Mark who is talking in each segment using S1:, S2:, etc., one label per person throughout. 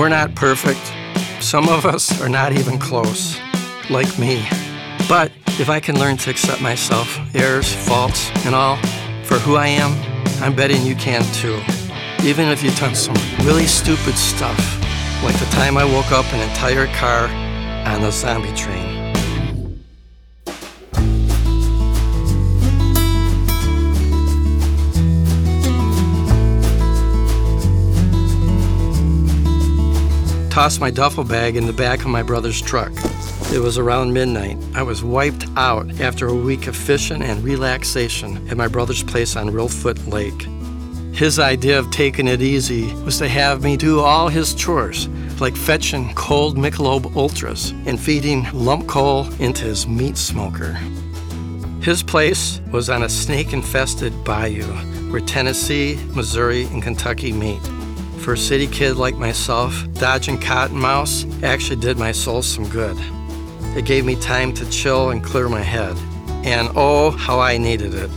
S1: We're not perfect. Some of us are not even close, like me. But if I can learn to accept myself, errors, faults, and all, for who I am, I'm betting you can too. Even if you've done some really stupid stuff, like the time I woke up an entire car on the zombie train. Tossed my duffel bag in the back of my brother's truck. It was around midnight. I was wiped out after a week of fishing and relaxation at my brother's place on Reelfoot Lake. His idea of taking it easy was to have me do all his chores, like fetching cold Michelob Ultras and feeding lump coal into his meat smoker. His place was on a snake infested bayou where Tennessee, Missouri, and Kentucky meet. For a city kid like myself, dodging cottonmouths actually did my soul some good. It gave me time to chill and clear my head. And oh, how I needed it.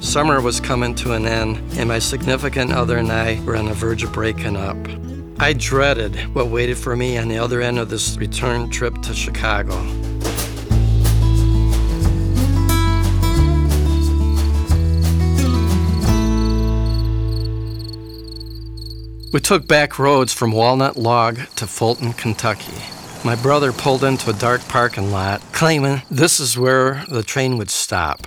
S1: Summer was coming to an end, and my significant other and I were on the verge of breaking up. I dreaded what waited for me on the other end of this return trip to Chicago. We took back roads from Walnut Log to Fulton, Kentucky. My brother pulled into a dark parking lot, claiming this is where the train would stop.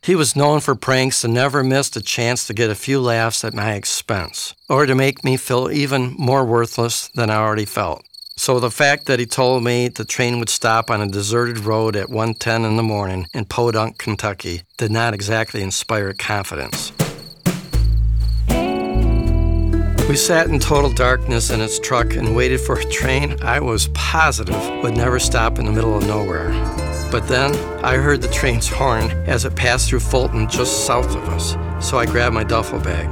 S1: He was known for pranks and never missed a chance to get a few laughs at my expense, or to make me feel even more worthless than I already felt. So the fact that he told me the train would stop on a deserted road at 1:10 in the morning in Podunk, Kentucky, did not exactly inspire confidence. We sat in total darkness in its truck and waited for a train I was positive would never stop in the middle of nowhere. But then I heard the train's horn as it passed through Fulton just south of us, so I grabbed my duffel bag.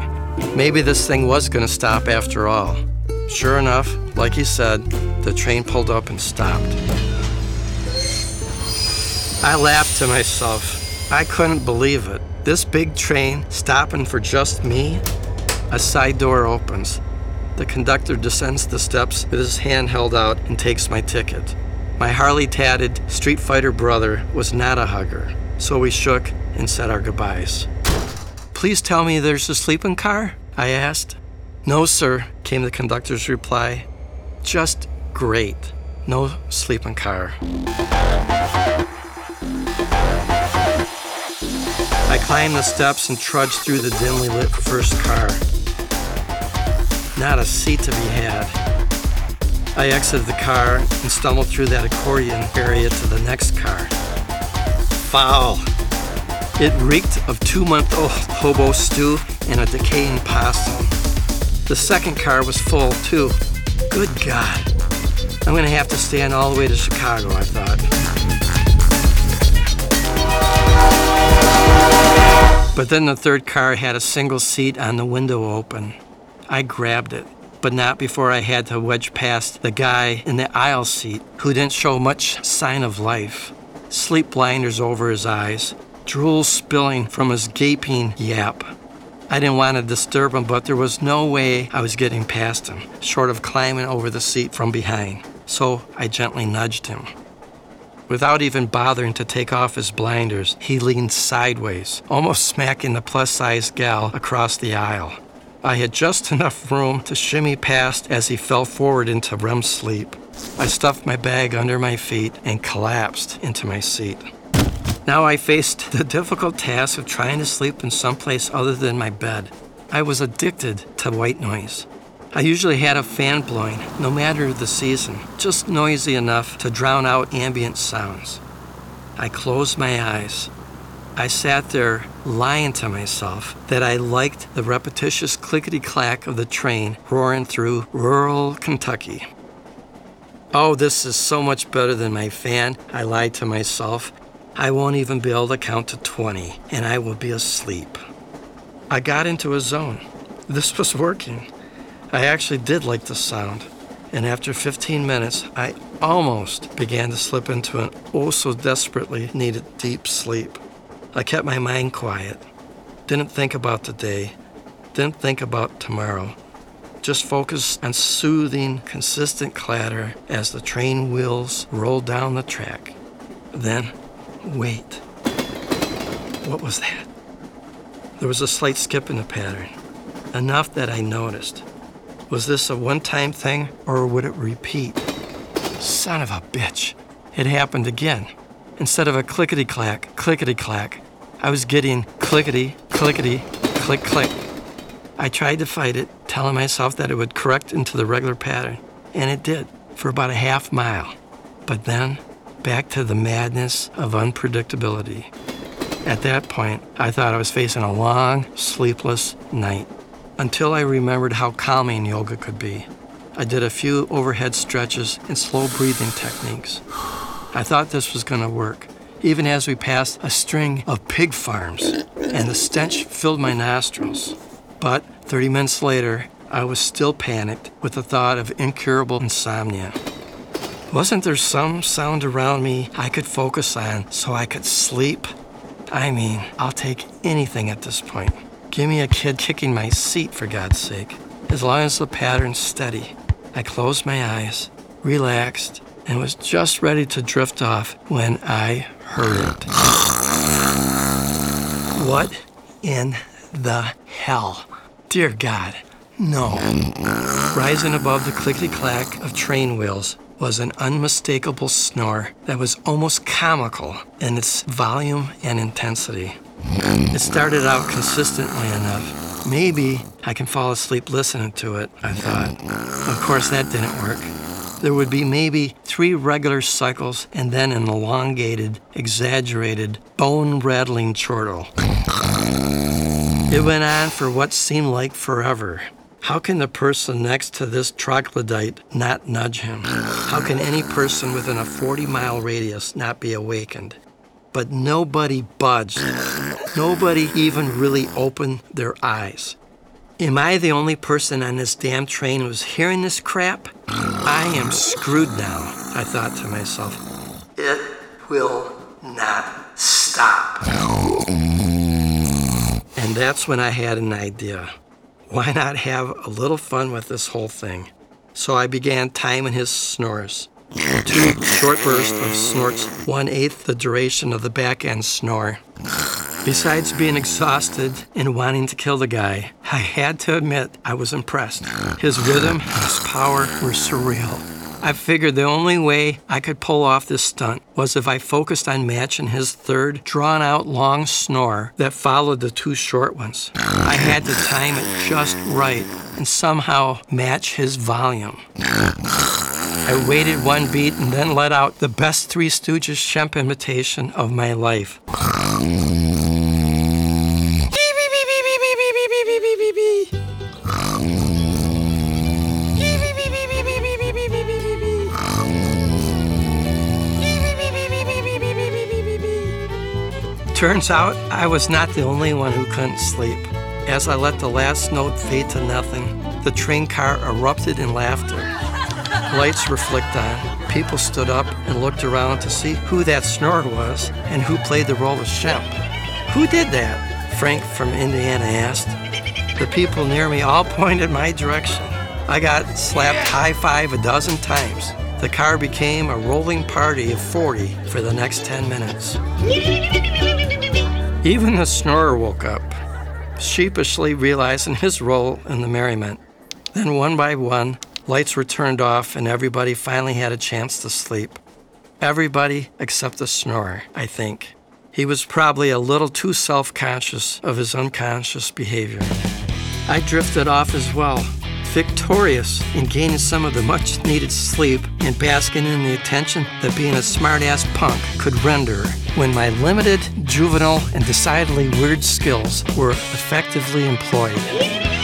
S1: Maybe this thing was going to stop after all. Sure enough, like he said, the train pulled up and stopped. I laughed to myself. I couldn't believe it. This big train stopping for just me? A side door opens. The conductor descends the steps with his hand held out and takes my ticket. My Harley tatted Street Fighter brother was not a hugger, so we shook and said our goodbyes. Please tell me there's a sleeping car? I asked. No, sir, came the conductor's reply. Just great. No sleeping car. I climbed the steps and trudged through the dimly lit first car. Not a seat to be had. I exited the car and stumbled through that accordion area to the next car. Foul. It reeked of two month old hobo stew and a decaying possum. The second car was full, too. Good God. I'm to have to stand all the way to Chicago, I thought. But then the third car had a single seat on the window open. I grabbed it, but not before I had to wedge past the guy in the aisle seat who didn't show much sign of life. Sleep blinders over his eyes, drool spilling from his gaping yap. I didn't want to disturb him, but there was no way I was getting past him, short of climbing over the seat from behind. So I gently nudged him. Without even bothering to take off his blinders, he leaned sideways, almost smacking the plus sized gal across the aisle. I had just enough room to shimmy past as he fell forward into REM sleep. I stuffed my bag under my feet and collapsed into my seat. Now I faced the difficult task of trying to sleep in someplace other than my bed. I was addicted to white noise. I usually had a fan blowing, no matter the season, just noisy enough to drown out ambient sounds. I closed my eyes I sat there lying to myself that I liked the repetitious clickety clack of the train roaring through rural Kentucky. Oh, this is so much better than my fan, I lied to myself. I won't even be able to count to 20, and I will be asleep. I got into a zone. This was working. I actually did like the sound, and after 15 minutes, I almost began to slip into an oh so desperately needed deep sleep. I kept my mind quiet, didn't think about the day, didn't think about tomorrow, just focused on soothing, consistent clatter as the train wheels rolled down the track. Then, wait. What was that? There was a slight skip in the pattern, enough that I noticed. Was this a one time thing or would it repeat? Son of a bitch. It happened again. Instead of a clickety clack, clickety clack, I was getting clickety, clickety, click, click. I tried to fight it, telling myself that it would correct into the regular pattern, and it did for about a half mile. But then, back to the madness of unpredictability. At that point, I thought I was facing a long, sleepless night until I remembered how calming yoga could be. I did a few overhead stretches and slow breathing techniques. I thought this was going to work, even as we passed a string of pig farms and the stench filled my nostrils. But 30 minutes later, I was still panicked with the thought of incurable insomnia. Wasn't there some sound around me I could focus on so I could sleep? I mean, I'll take anything at this point. Give me a kid kicking my seat, for God's sake. As long as the pattern's steady. I closed my eyes, relaxed, and was just ready to drift off when I heard. What in the hell? Dear God, no. Rising above the clickety clack of train wheels was an unmistakable snore that was almost comical in its volume and intensity. It started out consistently enough. Maybe I can fall asleep listening to it, I thought. Of course, that didn't work. There would be maybe three regular cycles and then an elongated, exaggerated, bone rattling chortle. It went on for what seemed like forever. How can the person next to this troglodyte not nudge him? How can any person within a 40 mile radius not be awakened? But nobody budged. Nobody even really opened their eyes. Am I the only person on this damn train who's hearing this crap? I am screwed now, I thought to myself. It will not stop. And that's when I had an idea why not have a little fun with this whole thing? So I began timing his snores. Two short bursts of snorts, one eighth the duration of the back end snore. Besides being exhausted and wanting to kill the guy, I had to admit I was impressed. His rhythm and his power were surreal. I figured the only way I could pull off this stunt was if I focused on matching his third, drawn out long snore that followed the two short ones. I had to time it just right and somehow match his volume. I waited one beat and then let out the best Three Stooges Shemp imitation of my life. Turns out I was not the only one who couldn't sleep. As I let the last note fade to nothing, the train car erupted in laughter. Lights were flicked on. People stood up and looked around to see who that snore was and who played the role of Shemp. Who did that? Frank from Indiana asked. The people near me all pointed my direction. I got slapped high five a dozen times. The car became a rolling party of 40 for the next 10 minutes. Even the snorer woke up, sheepishly realizing his role in the merriment. Then, one by one, lights were turned off and everybody finally had a chance to sleep. Everybody except the snorer, I think. He was probably a little too self conscious of his unconscious behavior. I drifted off as well, victorious in gaining some of the much needed sleep and basking in the attention that being a smartass punk could render when my limited, juvenile, and decidedly weird skills were effectively employed.